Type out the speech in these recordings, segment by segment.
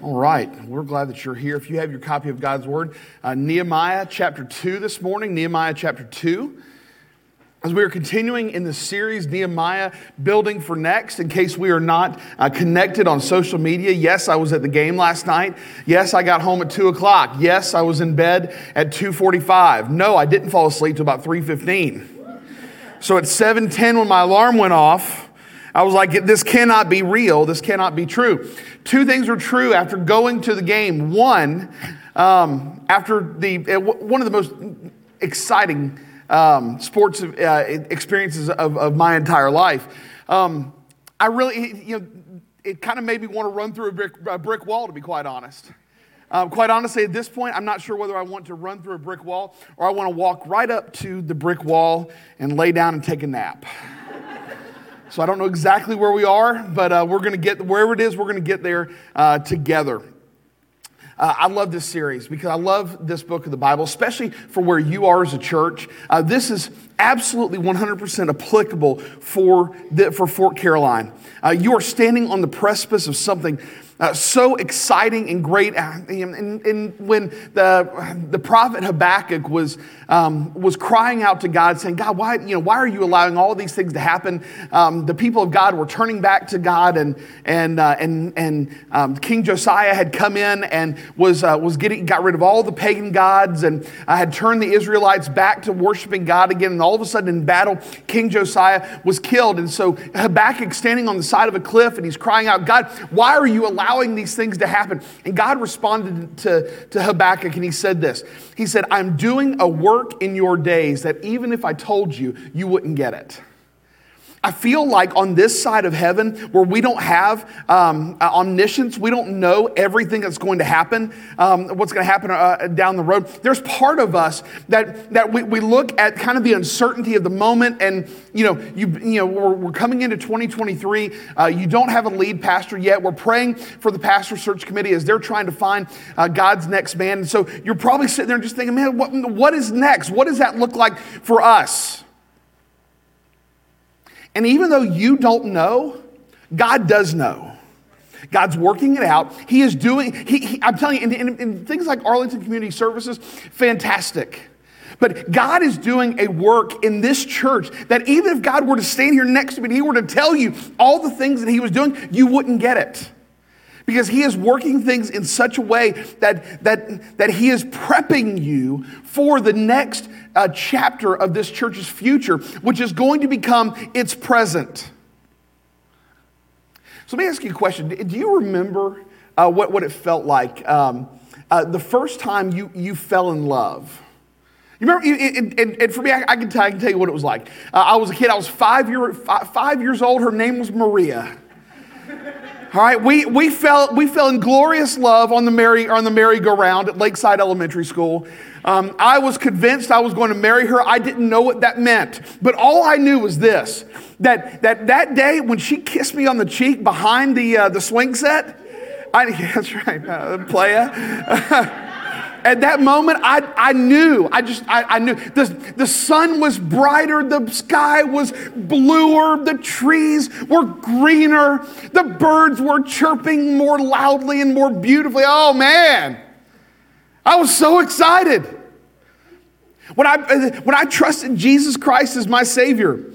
All right, we're glad that you're here. If you have your copy of God's Word, uh, Nehemiah chapter 2 this morning, Nehemiah chapter 2. As we are continuing in the series, Nehemiah Building for Next, in case we are not uh, connected on social media, yes, I was at the game last night. Yes, I got home at 2 o'clock. Yes, I was in bed at 2.45. No, I didn't fall asleep till about 3.15. So at 7.10 when my alarm went off, I was like, this cannot be real. This cannot be true. Two things were true after going to the game. One, um, after the, uh, one of the most exciting um, sports uh, experiences of, of, my entire life, um, I really, you know, it kind of made me want to run through a brick, a brick wall, to be quite honest. Um, quite honestly, at this point, I'm not sure whether I want to run through a brick wall or I want to walk right up to the brick wall and lay down and take a nap. So I don't know exactly where we are, but uh, we're going to get wherever it is, we're going to get there uh, together. Uh, I love this series because I love this book of the Bible, especially for where you are as a church. Uh, this is absolutely 100% applicable for, the, for Fort Caroline. Uh, you are standing on the precipice of something uh, so exciting and great. Uh, and, and, when the, the prophet Habakkuk was, um, was crying out to God, saying, God, why, you know, why are you allowing all these things to happen? Um, the people of God were turning back to God, and, and, uh, and, and um, King Josiah had come in and was, uh, was getting, got rid of all the pagan gods and uh, had turned the Israelites back to worshiping God again. And all of a sudden, in battle, King Josiah was killed. And so Habakkuk standing on the side of a cliff and he's crying out, God, why are you allowing allowing these things to happen. And God responded to, to Habakkuk and he said this He said, I'm doing a work in your days that even if I told you, you wouldn't get it. I feel like on this side of heaven, where we don't have um, uh, omniscience, we don't know everything that's going to happen, um, what's going to happen uh, down the road. There's part of us that that we, we look at kind of the uncertainty of the moment, and you know, you you know, we're, we're coming into 2023. Uh, you don't have a lead pastor yet. We're praying for the pastor search committee as they're trying to find uh, God's next man. And so you're probably sitting there just thinking, man, what, what is next? What does that look like for us? And even though you don't know, God does know. God's working it out. He is doing, he, he, I'm telling you, in, in, in things like Arlington Community Services, fantastic. But God is doing a work in this church that even if God were to stand here next to me and He were to tell you all the things that He was doing, you wouldn't get it. Because He is working things in such a way that, that, that He is prepping you for the next uh, chapter of this church's future, which is going to become its present. So let me ask you a question. Do you remember uh, what, what it felt like um, uh, the first time you, you fell in love? You remember, and, and, and for me, I, I, can tell, I can tell you what it was like. Uh, I was a kid, I was five, year, five, five years old. Her name was Maria. All right, we, we, fell, we fell in glorious love on the, merry, on the merry-go-round at Lakeside Elementary School. Um, I was convinced I was going to marry her. I didn't know what that meant. But all I knew was this that that, that day when she kissed me on the cheek behind the, uh, the swing set, I, that's right, uh, playa. At that moment, I, I knew, I just, I, I knew. The, the sun was brighter, the sky was bluer, the trees were greener, the birds were chirping more loudly and more beautifully. Oh man, I was so excited. When I, when I trusted Jesus Christ as my Savior,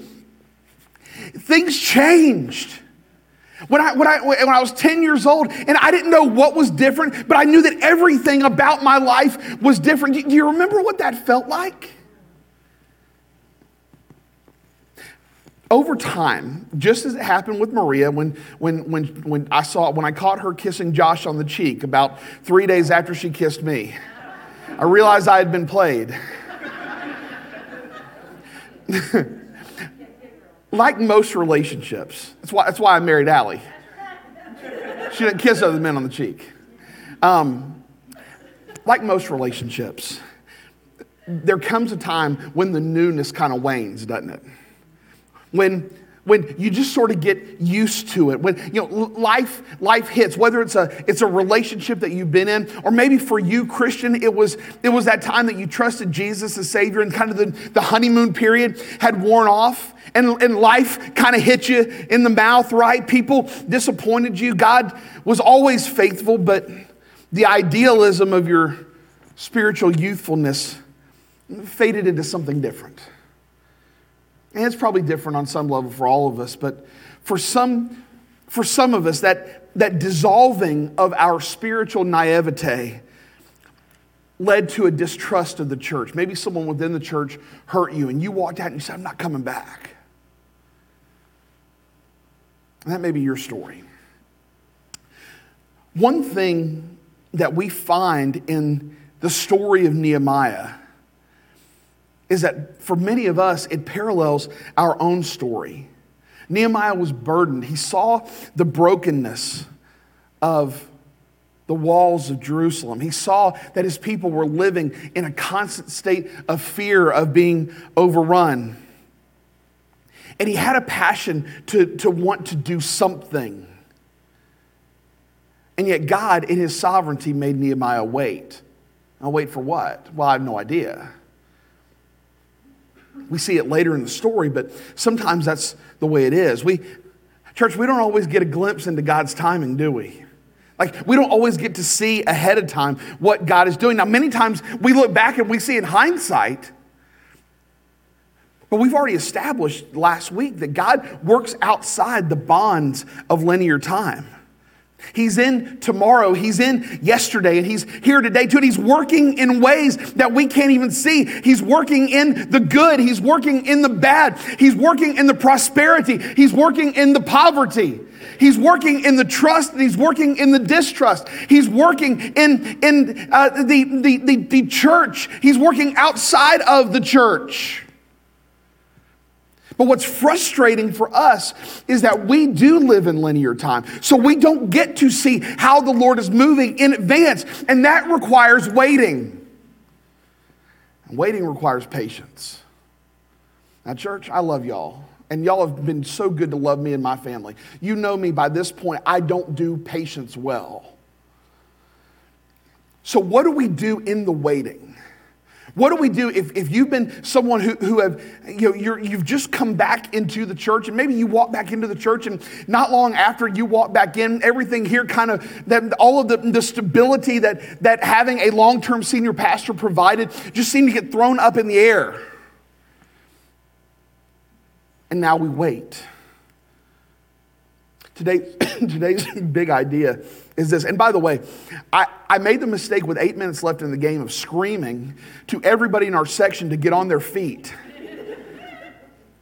things changed. When I, when, I, when I was 10 years old and I didn't know what was different, but I knew that everything about my life was different. Do you remember what that felt like? Over time, just as it happened with Maria, when, when, when, when I saw when I caught her kissing Josh on the cheek about three days after she kissed me, I realized I had been played. like most relationships, that's why, that's why I married Allie. She didn't kiss other men on the cheek. Um, like most relationships, there comes a time when the newness kind of wanes, doesn't it? When, when you just sort of get used to it. When you know life life hits whether it's a it's a relationship that you've been in or maybe for you christian it was it was that time that you trusted jesus as savior and kind of the, the honeymoon period had worn off and, and life kind of hit you in the mouth right? People disappointed you. God was always faithful but the idealism of your spiritual youthfulness faded into something different and it's probably different on some level for all of us, but for some, for some of us, that, that dissolving of our spiritual naivete led to a distrust of the church. Maybe someone within the church hurt you and you walked out and you said, I'm not coming back. And that may be your story. One thing that we find in the story of Nehemiah is that for many of us, it parallels our own story. Nehemiah was burdened. He saw the brokenness of the walls of Jerusalem. He saw that his people were living in a constant state of fear of being overrun. And he had a passion to, to want to do something. And yet, God, in his sovereignty, made Nehemiah wait. Now, wait for what? Well, I have no idea. We see it later in the story, but sometimes that's the way it is. We, church, we don't always get a glimpse into God's timing, do we? Like, we don't always get to see ahead of time what God is doing. Now, many times we look back and we see in hindsight, but we've already established last week that God works outside the bonds of linear time. He's in tomorrow, he's in yesterday, and he's here today too. And he's working in ways that we can't even see. He's working in the good, he's working in the bad, he's working in the prosperity, he's working in the poverty. He's working in the trust and he's working in the distrust. He's working in, in uh, the, the, the, the church. He's working outside of the church. But what's frustrating for us is that we do live in linear time. So we don't get to see how the Lord is moving in advance. And that requires waiting. And waiting requires patience. Now, church, I love y'all. And y'all have been so good to love me and my family. You know me by this point, I don't do patience well. So, what do we do in the waiting? What do we do if, if you've been someone who, who have, you know, you're, you've just come back into the church and maybe you walk back into the church and not long after you walk back in, everything here kind of, that all of the, the stability that, that having a long-term senior pastor provided just seemed to get thrown up in the air. And now we wait. Today, today's big idea is this. And by the way, I, I made the mistake with eight minutes left in the game of screaming to everybody in our section to get on their feet.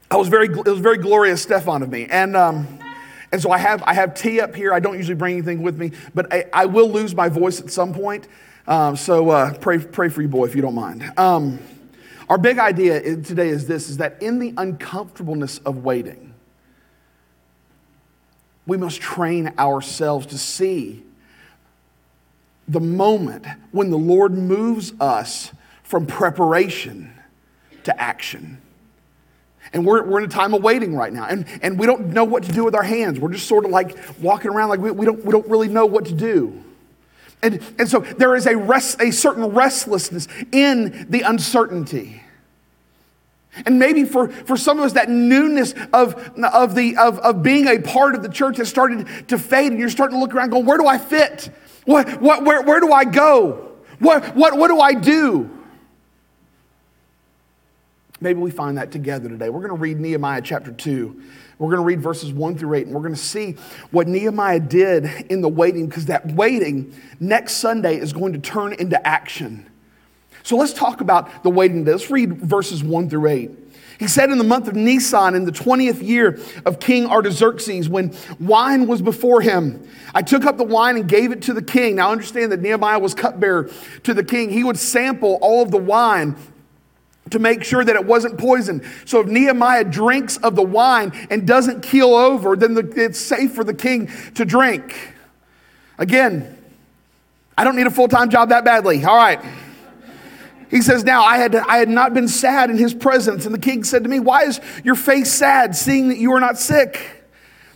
I was very, it was very Gloria Estefan of me. And, um, and so I have, I have tea up here. I don't usually bring anything with me, but I, I will lose my voice at some point. Um, so uh, pray, pray for you, boy, if you don't mind. Um, our big idea today is this, is that in the uncomfortableness of waiting, we must train ourselves to see the moment when the Lord moves us from preparation to action. And we're, we're in a time of waiting right now. And, and we don't know what to do with our hands. We're just sort of like walking around like we, we, don't, we don't really know what to do. And, and so there is a, rest, a certain restlessness in the uncertainty. And maybe for, for some of us, that newness of, of, the, of, of being a part of the church has started to fade, and you're starting to look around going, Where do I fit? What, what, where, where do I go? What, what, what do I do? Maybe we find that together today. We're going to read Nehemiah chapter 2. We're going to read verses 1 through 8, and we're going to see what Nehemiah did in the waiting, because that waiting next Sunday is going to turn into action. So let's talk about the waiting. Let's read verses 1 through 8. He said in the month of Nisan, in the 20th year of King Artaxerxes, when wine was before him, I took up the wine and gave it to the king. Now understand that Nehemiah was cupbearer to the king. He would sample all of the wine to make sure that it wasn't poisoned. So if Nehemiah drinks of the wine and doesn't keel over, then the, it's safe for the king to drink. Again, I don't need a full time job that badly. All right. He says, Now I had, I had not been sad in his presence. And the king said to me, Why is your face sad, seeing that you are not sick?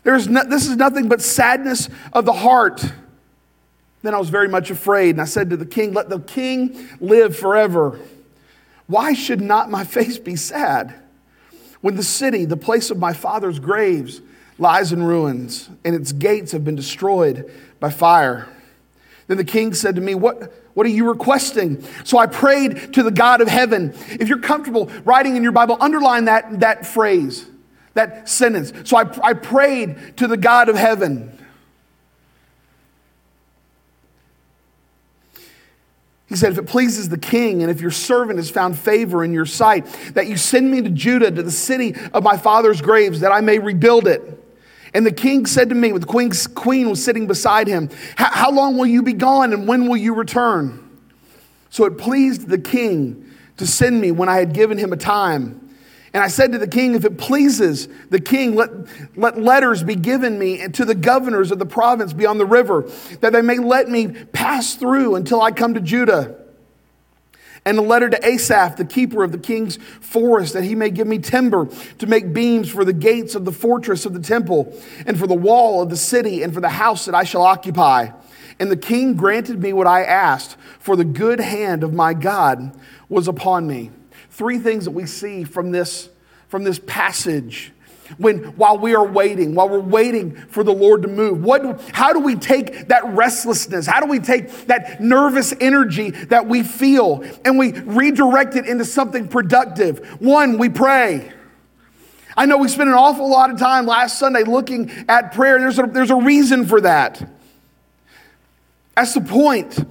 There's no, this is nothing but sadness of the heart. Then I was very much afraid, and I said to the king, Let the king live forever. Why should not my face be sad when the city, the place of my father's graves, lies in ruins, and its gates have been destroyed by fire? Then the king said to me, What, what are you requesting? So I prayed to the God of heaven. If you're comfortable writing in your Bible, underline that, that phrase, that sentence. So I, I prayed to the God of heaven. He said, If it pleases the king, and if your servant has found favor in your sight, that you send me to Judah, to the city of my father's graves, that I may rebuild it. And the king said to me, the queen's, queen was sitting beside him, How long will you be gone, and when will you return? So it pleased the king to send me when I had given him a time. And I said to the king, If it pleases the king, let, let letters be given me to the governors of the province beyond the river, that they may let me pass through until I come to Judah. And a letter to Asaph, the keeper of the king's forest, that he may give me timber to make beams for the gates of the fortress of the temple, and for the wall of the city, and for the house that I shall occupy. And the king granted me what I asked, for the good hand of my God was upon me three things that we see from this, from this passage when while we are waiting while we're waiting for the lord to move. What how do we take that restlessness? How do we take that nervous energy that we feel and we redirect it into something productive? One we pray. I know we spent an awful lot of time last sunday looking at prayer. There's a, there's a reason for that. That's the point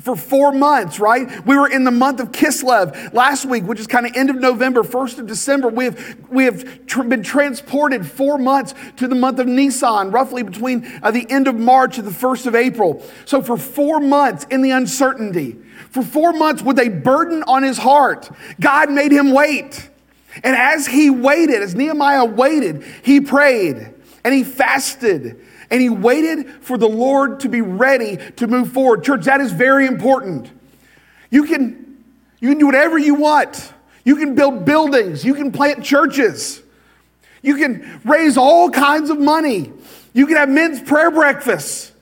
for four months, right? We were in the month of Kislev last week, which is kind of end of November, 1st of December. We have, we have tr- been transported four months to the month of Nisan, roughly between uh, the end of March and the 1st of April. So for four months in the uncertainty, for four months with a burden on his heart, God made him wait. And as he waited, as Nehemiah waited, he prayed and he fasted and he waited for the Lord to be ready to move forward. Church, that is very important. You can, you can do whatever you want. You can build buildings, you can plant churches, you can raise all kinds of money, you can have men's prayer breakfasts,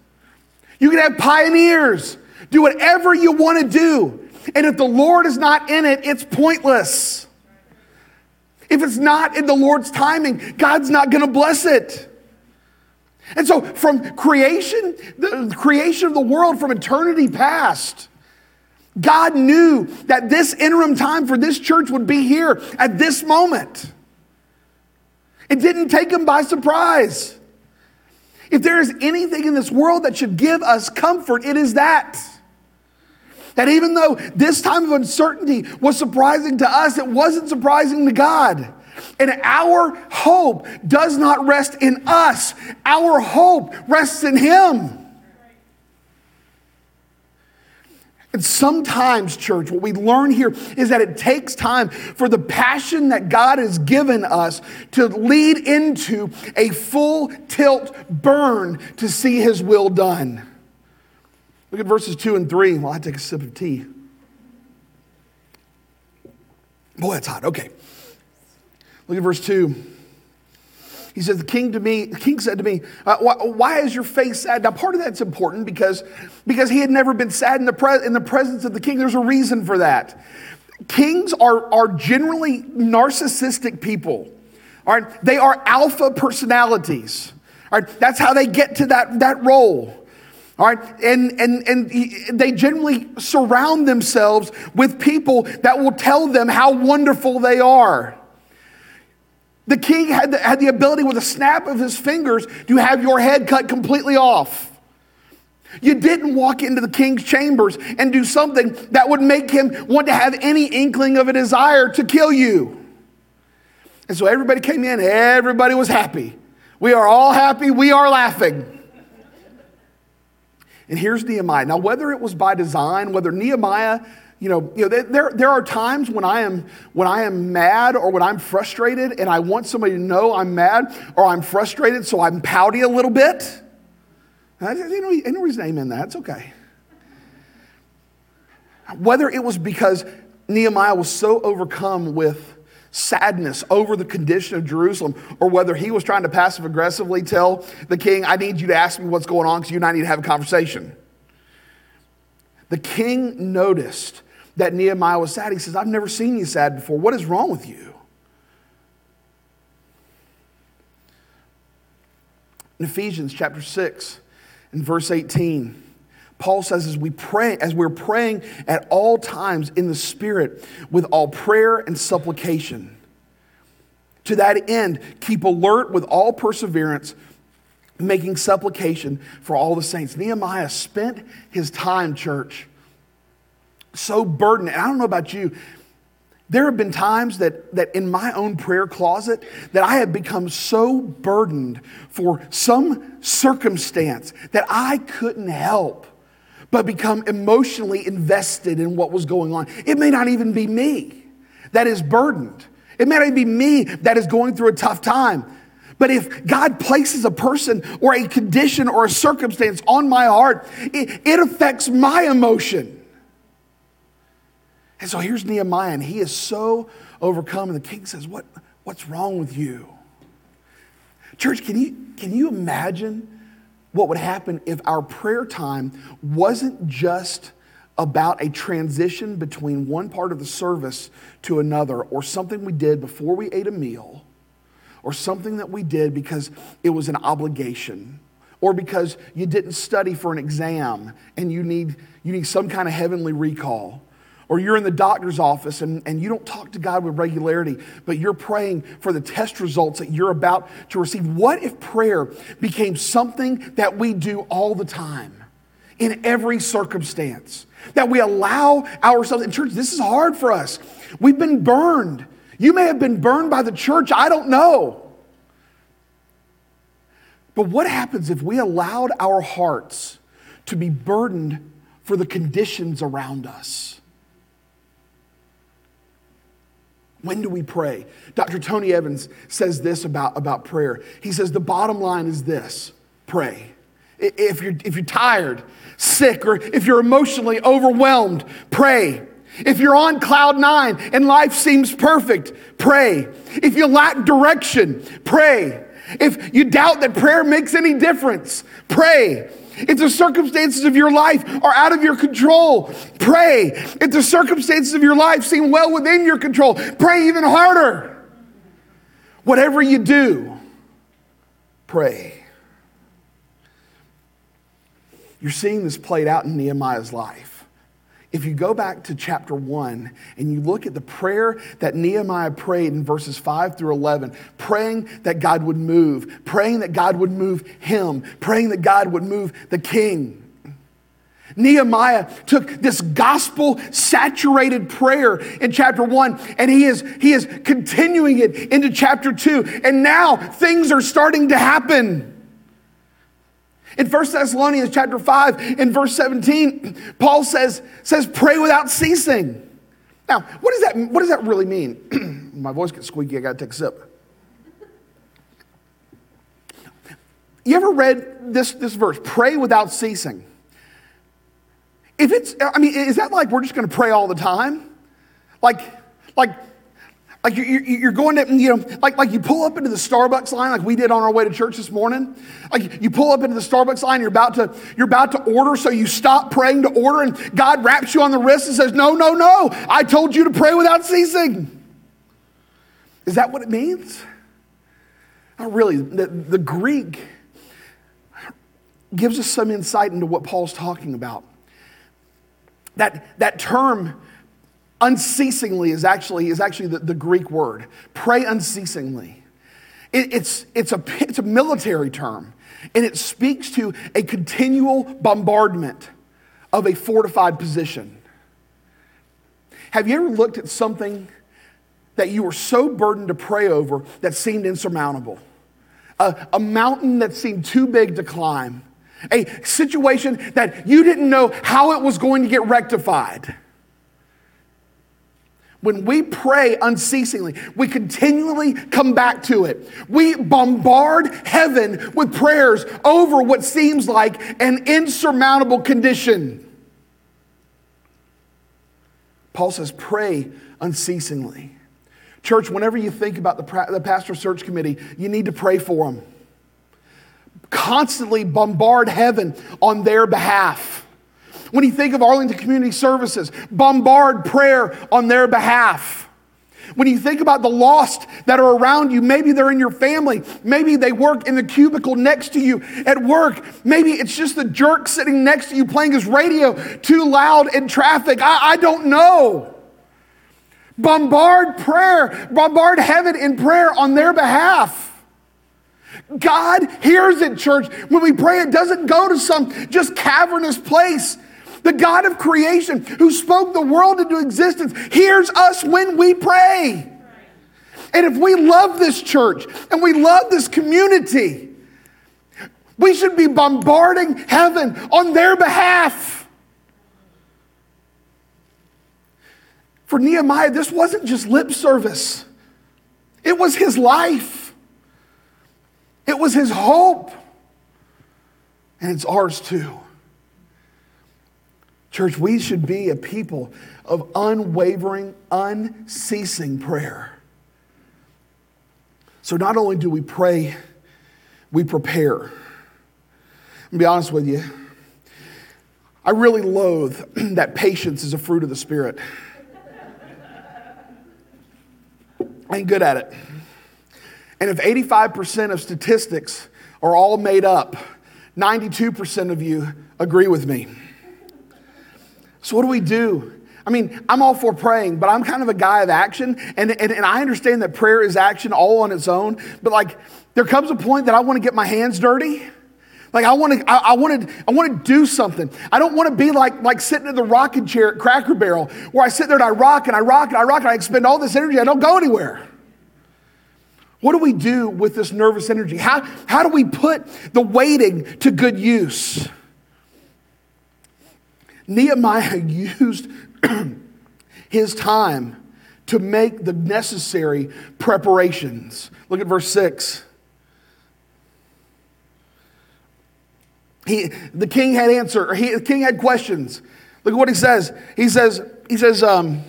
you can have pioneers. Do whatever you want to do. And if the Lord is not in it, it's pointless. If it's not in the Lord's timing, God's not going to bless it. And so, from creation, the creation of the world from eternity past, God knew that this interim time for this church would be here at this moment. It didn't take him by surprise. If there is anything in this world that should give us comfort, it is that. That even though this time of uncertainty was surprising to us, it wasn't surprising to God. And our hope does not rest in us, our hope rests in Him. And sometimes, church, what we learn here is that it takes time for the passion that God has given us to lead into a full tilt burn to see His will done. Look at verses 2 and 3 while I take a sip of tea. Boy, it's hot. Okay. Look at verse 2. He says, The king to me, the king said to me, uh, why, why, is your face sad? Now, part of that's important because, because he had never been sad in the, pre- in the presence of the king. There's a reason for that. Kings are, are generally narcissistic people. All right? They are alpha personalities. All right? That's how they get to that, that role. All right, and, and, and they generally surround themselves with people that will tell them how wonderful they are. The king had the, had the ability with a snap of his fingers to have your head cut completely off. You didn't walk into the king's chambers and do something that would make him want to have any inkling of a desire to kill you. And so everybody came in, everybody was happy. We are all happy, we are laughing. And here's Nehemiah. Now, whether it was by design, whether Nehemiah you know, you know there, there are times when I, am, when I am mad or when I'm frustrated and I want somebody to know I'm mad or I'm frustrated, so I'm pouty a little bit. No, ain't no reason to amen that. It's okay. Whether it was because Nehemiah was so overcome with sadness over the condition of Jerusalem, or whether he was trying to passive aggressively tell the king, I need you to ask me what's going on because you and I need to have a conversation. The king noticed that Nehemiah was sad. He says, I've never seen you sad before. What is wrong with you? In Ephesians chapter 6 and verse 18, Paul says as we pray, as we're praying at all times in the Spirit with all prayer and supplication. To that end, keep alert with all perseverance, making supplication for all the saints. Nehemiah spent his time, church, so burdened. And I don't know about you, there have been times that, that in my own prayer closet that I have become so burdened for some circumstance that I couldn't help but become emotionally invested in what was going on. It may not even be me that is burdened. It may not be me that is going through a tough time. But if God places a person or a condition or a circumstance on my heart, it, it affects my emotion. And so here's Nehemiah, and he is so overcome. And the king says, what, What's wrong with you? Church, can you, can you imagine what would happen if our prayer time wasn't just about a transition between one part of the service to another, or something we did before we ate a meal, or something that we did because it was an obligation, or because you didn't study for an exam and you need, you need some kind of heavenly recall or you're in the doctor's office and, and you don't talk to God with regularity, but you're praying for the test results that you're about to receive. What if prayer became something that we do all the time in every circumstance? That we allow ourselves, in church, this is hard for us. We've been burned. You may have been burned by the church, I don't know. But what happens if we allowed our hearts to be burdened for the conditions around us? When do we pray? Dr. Tony Evans says this about, about prayer. He says the bottom line is this pray. If you're, if you're tired, sick, or if you're emotionally overwhelmed, pray. If you're on cloud nine and life seems perfect, pray. If you lack direction, pray. If you doubt that prayer makes any difference, pray. If the circumstances of your life are out of your control, pray. If the circumstances of your life seem well within your control, pray even harder. Whatever you do, pray. You're seeing this played out in Nehemiah's life. If you go back to chapter 1 and you look at the prayer that Nehemiah prayed in verses 5 through 11, praying that God would move, praying that God would move him, praying that God would move the king. Nehemiah took this gospel saturated prayer in chapter 1 and he is he is continuing it into chapter 2 and now things are starting to happen. In 1 Thessalonians chapter 5 in verse 17, Paul says, says, pray without ceasing. Now, what does that, what does that really mean? My voice gets squeaky, I gotta take a sip. You ever read this, this verse, pray without ceasing? If it's, I mean, is that like we're just gonna pray all the time? Like, like like you're you're going to, you know, like, like you pull up into the Starbucks line like we did on our way to church this morning. Like you pull up into the Starbucks line, you're about to, you're about to order, so you stop praying to order, and God raps you on the wrist and says, No, no, no, I told you to pray without ceasing. Is that what it means? Not really. The, the Greek gives us some insight into what Paul's talking about. That, that term unceasingly is actually, is actually the, the Greek word. Pray unceasingly. It, it's, it's, a, it's a military term, and it speaks to a continual bombardment of a fortified position. Have you ever looked at something that you were so burdened to pray over that seemed insurmountable? A, a mountain that seemed too big to climb, a situation that you didn't know how it was going to get rectified. When we pray unceasingly, we continually come back to it. We bombard heaven with prayers over what seems like an insurmountable condition. Paul says, pray unceasingly. Church, whenever you think about the, the pastor search committee, you need to pray for them. Constantly bombard heaven on their behalf. When you think of Arlington Community Services, bombard prayer on their behalf. When you think about the lost that are around you, maybe they're in your family, maybe they work in the cubicle next to you at work, maybe it's just the jerk sitting next to you playing his radio too loud in traffic. I, I don't know. Bombard prayer, bombard heaven in prayer on their behalf. God hears it, church. When we pray, it doesn't go to some just cavernous place. The God of creation who spoke the world into existence hears us when we pray. And if we love this church and we love this community, we should be bombarding heaven on their behalf. For Nehemiah, this wasn't just lip service, it was his life, it was his hope, and it's ours too. Church, we should be a people of unwavering, unceasing prayer. So not only do we pray, we prepare. I'll be honest with you. I really loathe that patience is a fruit of the Spirit. I ain't good at it. And if 85% of statistics are all made up, 92% of you agree with me. So, what do we do? I mean, I'm all for praying, but I'm kind of a guy of action. And, and, and I understand that prayer is action all on its own. But, like, there comes a point that I want to get my hands dirty. Like I want to, I, want to, I want to do something. I don't want to be like, like sitting in the rocking chair at Cracker Barrel, where I sit there and I rock and I rock and I rock and I expend all this energy. I don't go anywhere. What do we do with this nervous energy? How, how do we put the waiting to good use? Nehemiah used his time to make the necessary preparations. Look at verse 6. He, the king had answer, he, the king had questions. Look at what he says. He says, he says, um,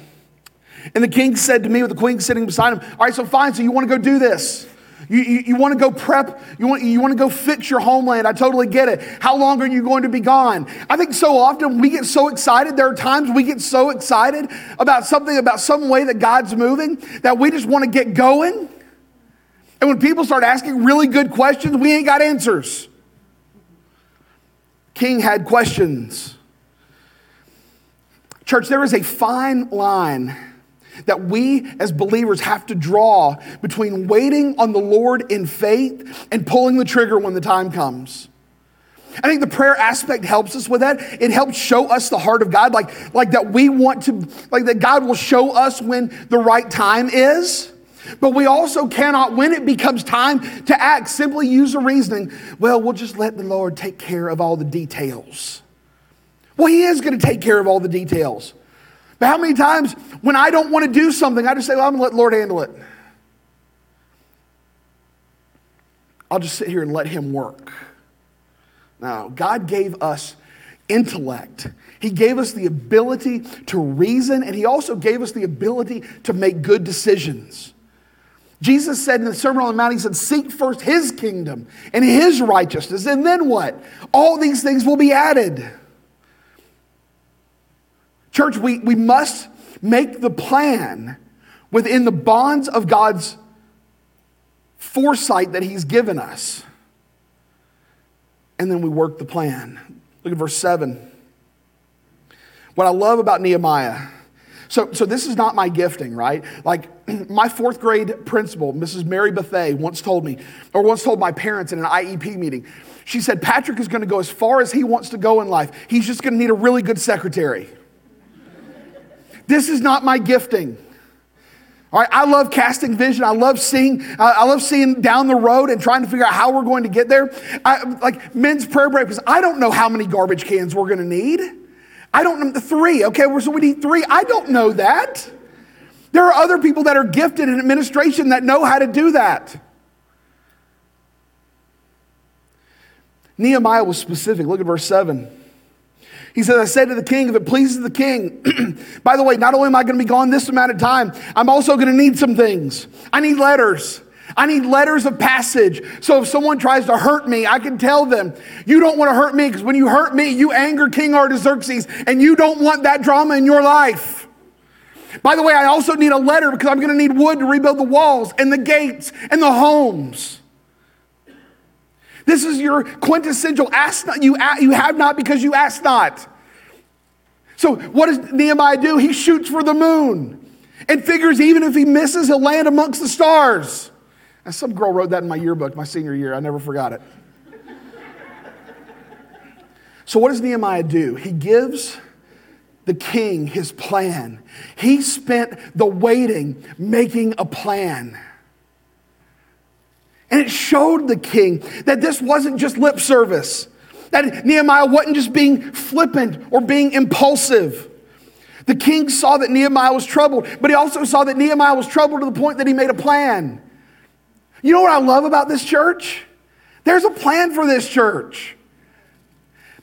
and the king said to me with the queen sitting beside him, All right, so fine, so you want to go do this. You, you, you want to go prep, you want, you want to go fix your homeland. I totally get it. How long are you going to be gone? I think so often we get so excited. There are times we get so excited about something, about some way that God's moving, that we just want to get going. And when people start asking really good questions, we ain't got answers. King had questions. Church, there is a fine line that we as believers have to draw between waiting on the Lord in faith and pulling the trigger when the time comes. I think the prayer aspect helps us with that. It helps show us the heart of God, like, like that we want to, like that God will show us when the right time is. But we also cannot, when it becomes time to act, simply use a reasoning, well, we'll just let the Lord take care of all the details. Well, He is going to take care of all the details. But how many times when I don't want to do something, I just say, well, I'm going to let Lord handle it. I'll just sit here and let Him work. Now, God gave us intellect. He gave us the ability to reason, and He also gave us the ability to make good decisions. Jesus said in the Sermon on the Mount, He said, Seek first His kingdom and His righteousness, and then what? All these things will be added. Church, we, we must make the plan within the bonds of God's foresight that He's given us. And then we work the plan. Look at verse 7. What I love about Nehemiah. So, so this is not my gifting, right? Like my fourth grade principal, Mrs. Mary Bethay, once told me, or once told my parents in an IEP meeting, she said, Patrick is going to go as far as he wants to go in life. He's just going to need a really good secretary. This is not my gifting. All right, I love casting vision. I love seeing. I love seeing down the road and trying to figure out how we're going to get there. I, like men's prayer breakfast. I don't know how many garbage cans we're going to need. I don't know three. Okay, so we need three. I don't know that. There are other people that are gifted in administration that know how to do that. Nehemiah was specific. Look at verse seven. He says, I said to the king, if it pleases the king, by the way, not only am I going to be gone this amount of time, I'm also going to need some things. I need letters. I need letters of passage. So if someone tries to hurt me, I can tell them, you don't want to hurt me because when you hurt me, you anger King Artaxerxes and you don't want that drama in your life. By the way, I also need a letter because I'm going to need wood to rebuild the walls and the gates and the homes. This is your quintessential ask not, you, you have not because you ask not. So, what does Nehemiah do? He shoots for the moon and figures even if he misses, he'll land amongst the stars. And some girl wrote that in my yearbook my senior year. I never forgot it. so, what does Nehemiah do? He gives the king his plan. He spent the waiting making a plan. And it showed the king that this wasn't just lip service, that Nehemiah wasn't just being flippant or being impulsive. The king saw that Nehemiah was troubled, but he also saw that Nehemiah was troubled to the point that he made a plan. You know what I love about this church? There's a plan for this church.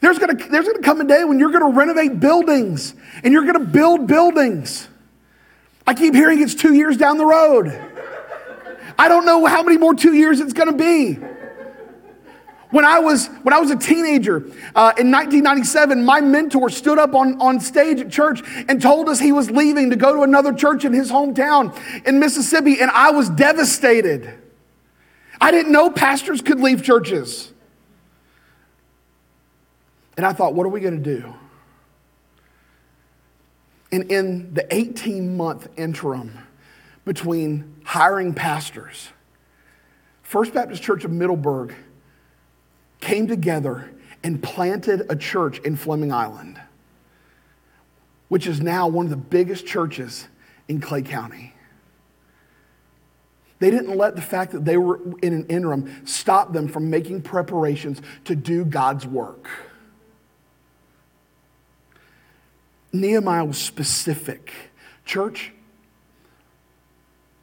There's gonna, there's gonna come a day when you're gonna renovate buildings and you're gonna build buildings. I keep hearing it's two years down the road. I don't know how many more two years it's going to be. When I was, when I was a teenager uh, in 1997, my mentor stood up on, on stage at church and told us he was leaving to go to another church in his hometown in Mississippi, and I was devastated. I didn't know pastors could leave churches. And I thought, what are we going to do? And in the 18 month interim between hiring pastors. First Baptist Church of Middleburg came together and planted a church in Fleming Island, which is now one of the biggest churches in Clay County. They didn't let the fact that they were in an interim stop them from making preparations to do God's work. Nehemiah was specific. Church,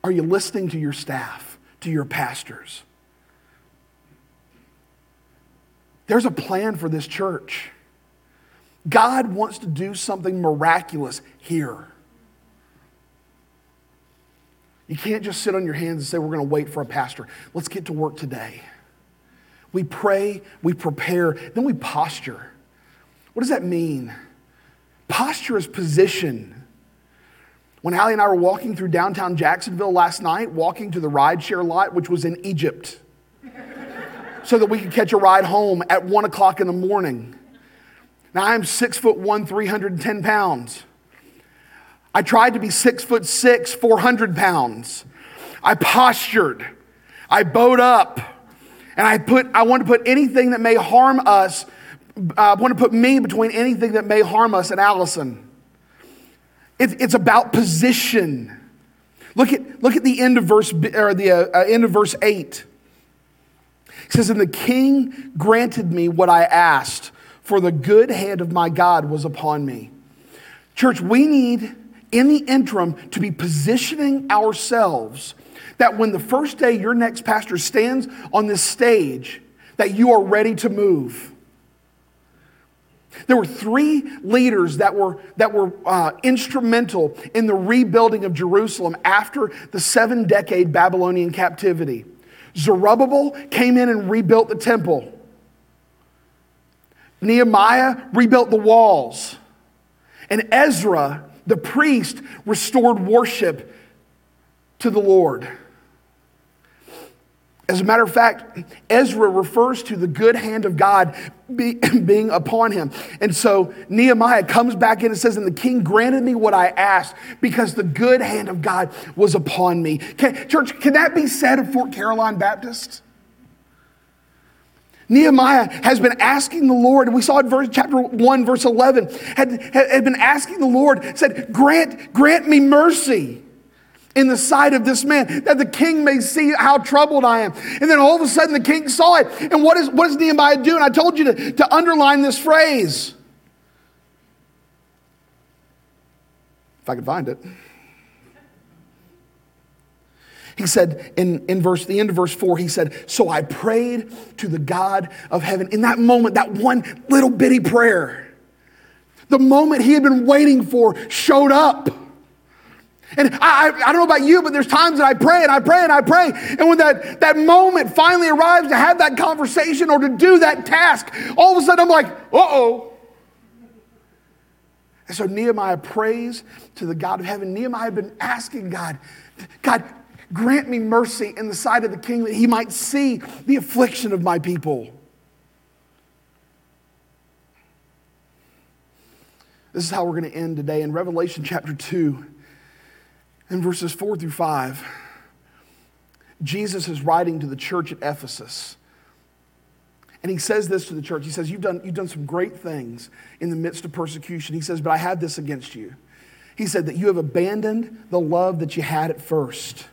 are you listening to your staff, to your pastors? There's a plan for this church. God wants to do something miraculous here. You can't just sit on your hands and say, We're going to wait for a pastor. Let's get to work today. We pray, we prepare, then we posture. What does that mean? Posture is position. When Allie and I were walking through downtown Jacksonville last night, walking to the rideshare lot, which was in Egypt, so that we could catch a ride home at one o'clock in the morning. Now I'm six foot one, 310 pounds. I tried to be six foot six, 400 pounds. I postured. I bowed up. And I put, I want to put anything that may harm us, uh, I want to put me between anything that may harm us and Allison. It's about position. Look at, look at the end of verse, or the uh, uh, end of verse 8. It says, And the king granted me what I asked, for the good hand of my God was upon me. Church, we need in the interim to be positioning ourselves that when the first day your next pastor stands on this stage, that you are ready to move. There were three leaders that were, that were uh, instrumental in the rebuilding of Jerusalem after the seven decade Babylonian captivity. Zerubbabel came in and rebuilt the temple. Nehemiah rebuilt the walls. And Ezra, the priest, restored worship to the Lord. As a matter of fact, Ezra refers to the good hand of God be, being upon him. And so Nehemiah comes back in and says, And the king granted me what I asked because the good hand of God was upon me. Can, church, can that be said of Fort Caroline Baptist? Nehemiah has been asking the Lord, and we saw in verse, chapter 1, verse 11, had, had been asking the Lord, said, Grant, grant me mercy in the sight of this man, that the king may see how troubled I am. And then all of a sudden the king saw it. And what, is, what does Nehemiah do? And I told you to, to underline this phrase. If I could find it. He said in, in verse, the end of verse four, he said, So I prayed to the God of heaven. In that moment, that one little bitty prayer, The moment he had been waiting for showed up. And I, I, don't know about you, but there's times that I pray and I pray and I pray. And when that, that moment finally arrives to have that conversation or to do that task, all of a sudden I'm like, uh oh. And so Nehemiah prays to the God of heaven. Nehemiah had been asking God, God, grant me mercy in the sight of the king that he might see the affliction of my people. This is how we're going to end today in Revelation chapter 2 and verses 4 through 5. Jesus is writing to the church at Ephesus. And he says this to the church. He says, you've done, you've done some great things in the midst of persecution. He says, But I have this against you. He said that you have abandoned the love that you had at first.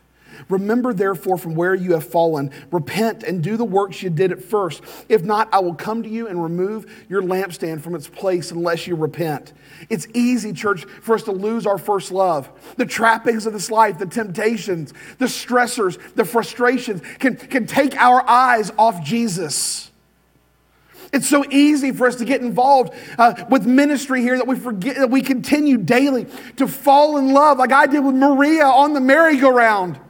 Remember, therefore, from where you have fallen, repent and do the works you did at first. If not, I will come to you and remove your lampstand from its place unless you repent. It's easy, church, for us to lose our first love. The trappings of this life, the temptations, the stressors, the frustrations can, can take our eyes off Jesus. It's so easy for us to get involved uh, with ministry here that we forget that we continue daily to fall in love, like I did with Maria on the merry-go-round.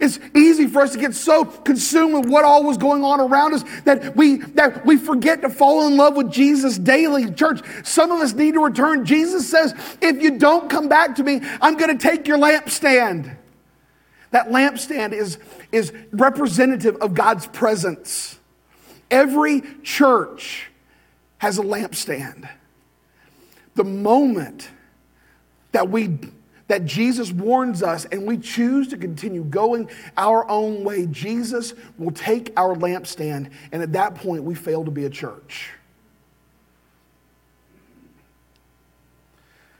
It's easy for us to get so consumed with what all was going on around us that we, that we forget to fall in love with Jesus daily. Church, some of us need to return. Jesus says, if you don't come back to me, I'm going to take your lampstand. That lampstand is, is representative of God's presence. Every church has a lampstand. The moment that we that Jesus warns us and we choose to continue going our own way, Jesus will take our lampstand, and at that point, we fail to be a church.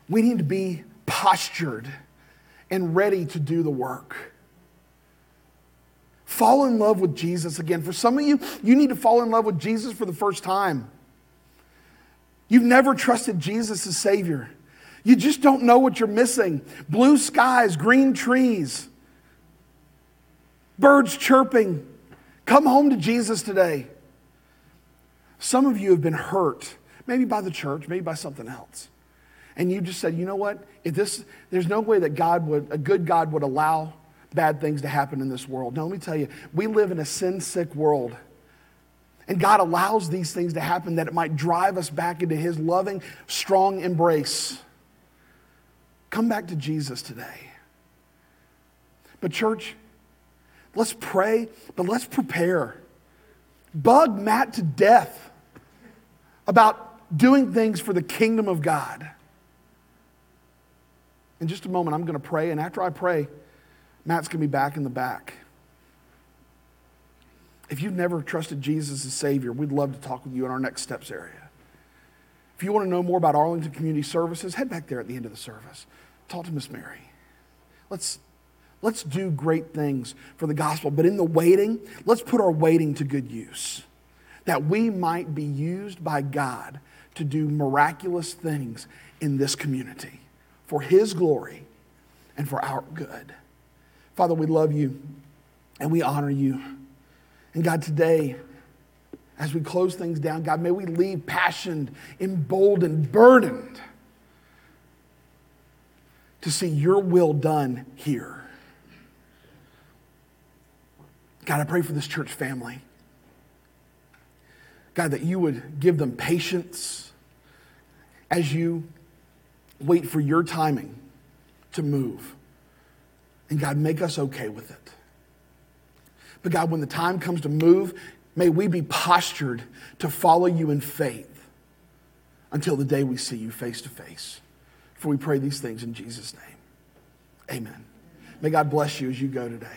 We need to be postured and ready to do the work. Fall in love with Jesus again. For some of you, you need to fall in love with Jesus for the first time. You've never trusted Jesus as Savior. You just don't know what you're missing. Blue skies, green trees, birds chirping. Come home to Jesus today. Some of you have been hurt, maybe by the church, maybe by something else. And you just said, you know what? If this, there's no way that God would, a good God would allow bad things to happen in this world. Now, let me tell you, we live in a sin sick world. And God allows these things to happen that it might drive us back into His loving, strong embrace. Come back to Jesus today. But, church, let's pray, but let's prepare. Bug Matt to death about doing things for the kingdom of God. In just a moment, I'm going to pray, and after I pray, Matt's going to be back in the back. If you've never trusted Jesus as Savior, we'd love to talk with you in our next steps area. If you want to know more about Arlington Community Services, head back there at the end of the service. Talk to Miss Mary. Let's, let's do great things for the gospel, but in the waiting, let's put our waiting to good use. That we might be used by God to do miraculous things in this community for His glory and for our good. Father, we love you and we honor you. And God, today, as we close things down, God, may we leave passionate, emboldened, burdened to see your will done here. God, I pray for this church family. God, that you would give them patience as you wait for your timing to move. And God, make us okay with it. But God, when the time comes to move, May we be postured to follow you in faith until the day we see you face to face. For we pray these things in Jesus' name. Amen. May God bless you as you go today.